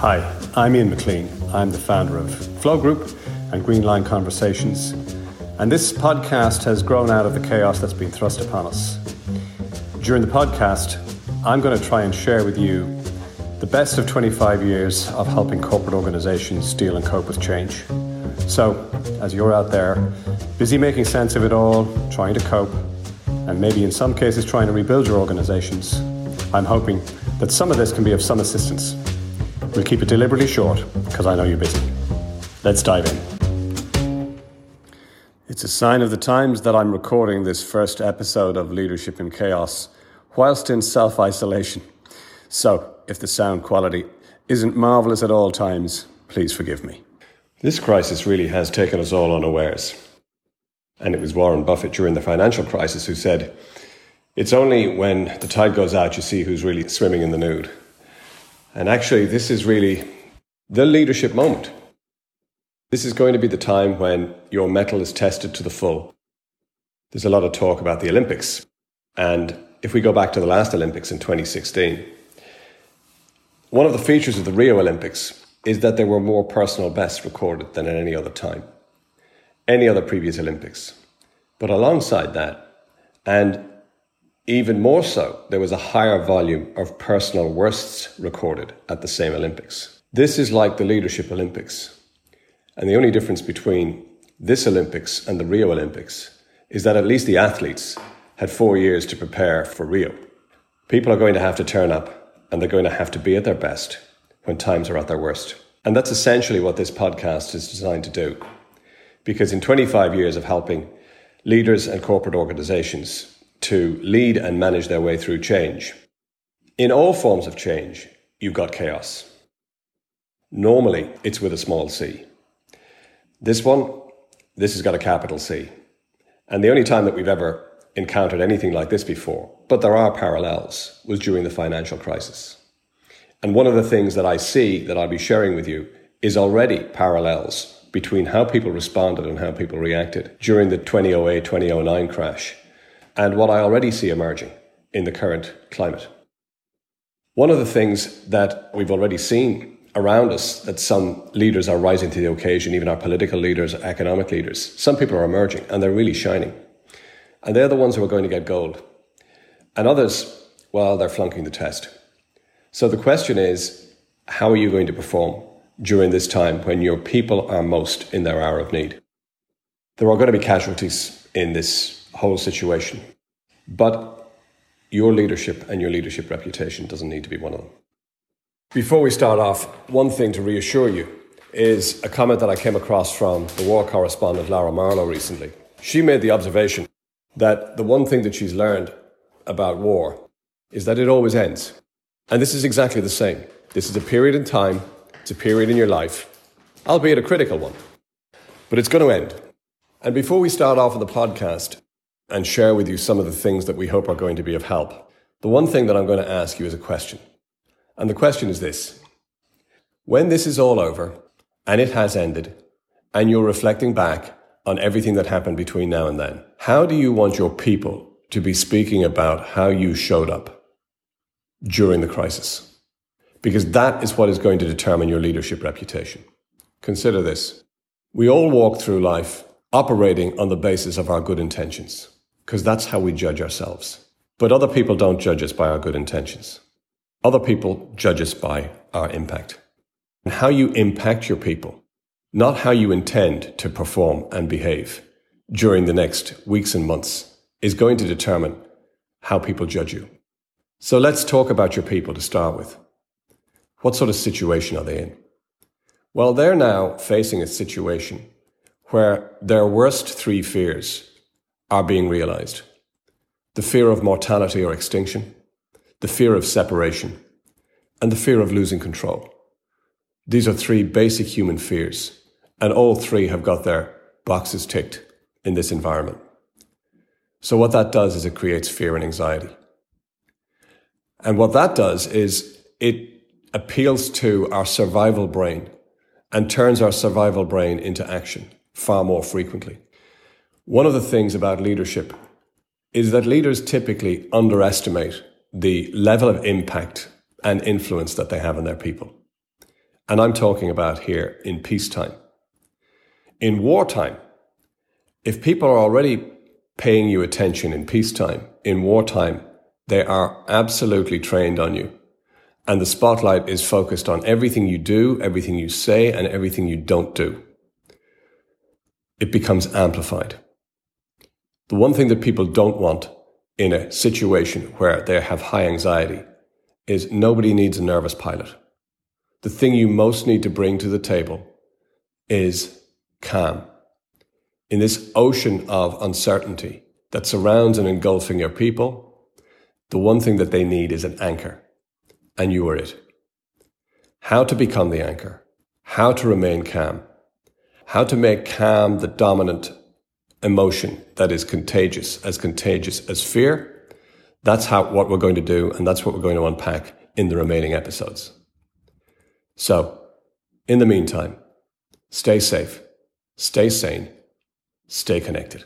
Hi, I'm Ian McLean. I'm the founder of Flow Group and Green Line Conversations. And this podcast has grown out of the chaos that's been thrust upon us. During the podcast, I'm going to try and share with you the best of 25 years of helping corporate organizations deal and cope with change. So, as you're out there, busy making sense of it all, trying to cope, and maybe in some cases trying to rebuild your organizations, I'm hoping that some of this can be of some assistance. We'll keep it deliberately short because I know you're busy. Let's dive in. It's a sign of the times that I'm recording this first episode of Leadership in Chaos whilst in self isolation. So, if the sound quality isn't marvellous at all times, please forgive me. This crisis really has taken us all unawares. And it was Warren Buffett during the financial crisis who said, It's only when the tide goes out you see who's really swimming in the nude. And actually, this is really the leadership moment. This is going to be the time when your mettle is tested to the full. There's a lot of talk about the Olympics. And if we go back to the last Olympics in 2016, one of the features of the Rio Olympics is that there were more personal bests recorded than at any other time, any other previous Olympics. But alongside that, and even more so, there was a higher volume of personal worsts recorded at the same Olympics. This is like the Leadership Olympics. And the only difference between this Olympics and the Rio Olympics is that at least the athletes had four years to prepare for Rio. People are going to have to turn up and they're going to have to be at their best when times are at their worst. And that's essentially what this podcast is designed to do. Because in 25 years of helping leaders and corporate organizations to lead and manage their way through change. In all forms of change, you've got chaos. Normally, it's with a small c. This one, this has got a capital C. And the only time that we've ever encountered anything like this before, but there are parallels, was during the financial crisis. And one of the things that I see that I'll be sharing with you is already parallels between how people responded and how people reacted during the 2008 2009 crash and what I already see emerging in the current climate. One of the things that we've already seen around us that some leaders are rising to the occasion, even our political leaders, economic leaders. Some people are emerging and they're really shining. And they're the ones who are going to get gold. And others, well, they're flunking the test. So the question is, how are you going to perform during this time when your people are most in their hour of need? There are going to be casualties in this whole situation. But your leadership and your leadership reputation doesn't need to be one of them. Before we start off, one thing to reassure you is a comment that I came across from the war correspondent Lara Marlowe recently. She made the observation that the one thing that she's learned about war is that it always ends. And this is exactly the same. This is a period in time, it's a period in your life, albeit a critical one, but it's going to end. And before we start off with the podcast, and share with you some of the things that we hope are going to be of help. The one thing that I'm going to ask you is a question. And the question is this. When this is all over, and it has ended, and you're reflecting back on everything that happened between now and then, how do you want your people to be speaking about how you showed up during the crisis? Because that is what is going to determine your leadership reputation. Consider this. We all walk through life operating on the basis of our good intentions because that's how we judge ourselves. But other people don't judge us by our good intentions. Other people judge us by our impact. And how you impact your people, not how you intend to perform and behave during the next weeks and months, is going to determine how people judge you. So let's talk about your people to start with. What sort of situation are they in? Well, they're now facing a situation where their worst three fears are being realized. The fear of mortality or extinction, the fear of separation, and the fear of losing control. These are three basic human fears, and all three have got their boxes ticked in this environment. So, what that does is it creates fear and anxiety. And what that does is it appeals to our survival brain and turns our survival brain into action far more frequently. One of the things about leadership is that leaders typically underestimate the level of impact and influence that they have on their people. And I'm talking about here in peacetime. In wartime, if people are already paying you attention in peacetime, in wartime, they are absolutely trained on you. And the spotlight is focused on everything you do, everything you say, and everything you don't do. It becomes amplified. The one thing that people don't want in a situation where they have high anxiety is nobody needs a nervous pilot. The thing you most need to bring to the table is calm. In this ocean of uncertainty that surrounds and engulfing your people, the one thing that they need is an anchor, and you are it. How to become the anchor, how to remain calm, how to make calm the dominant emotion that is contagious, as contagious as fear. That's how what we're going to do, and that's what we're going to unpack in the remaining episodes. So, in the meantime, stay safe, stay sane, stay connected.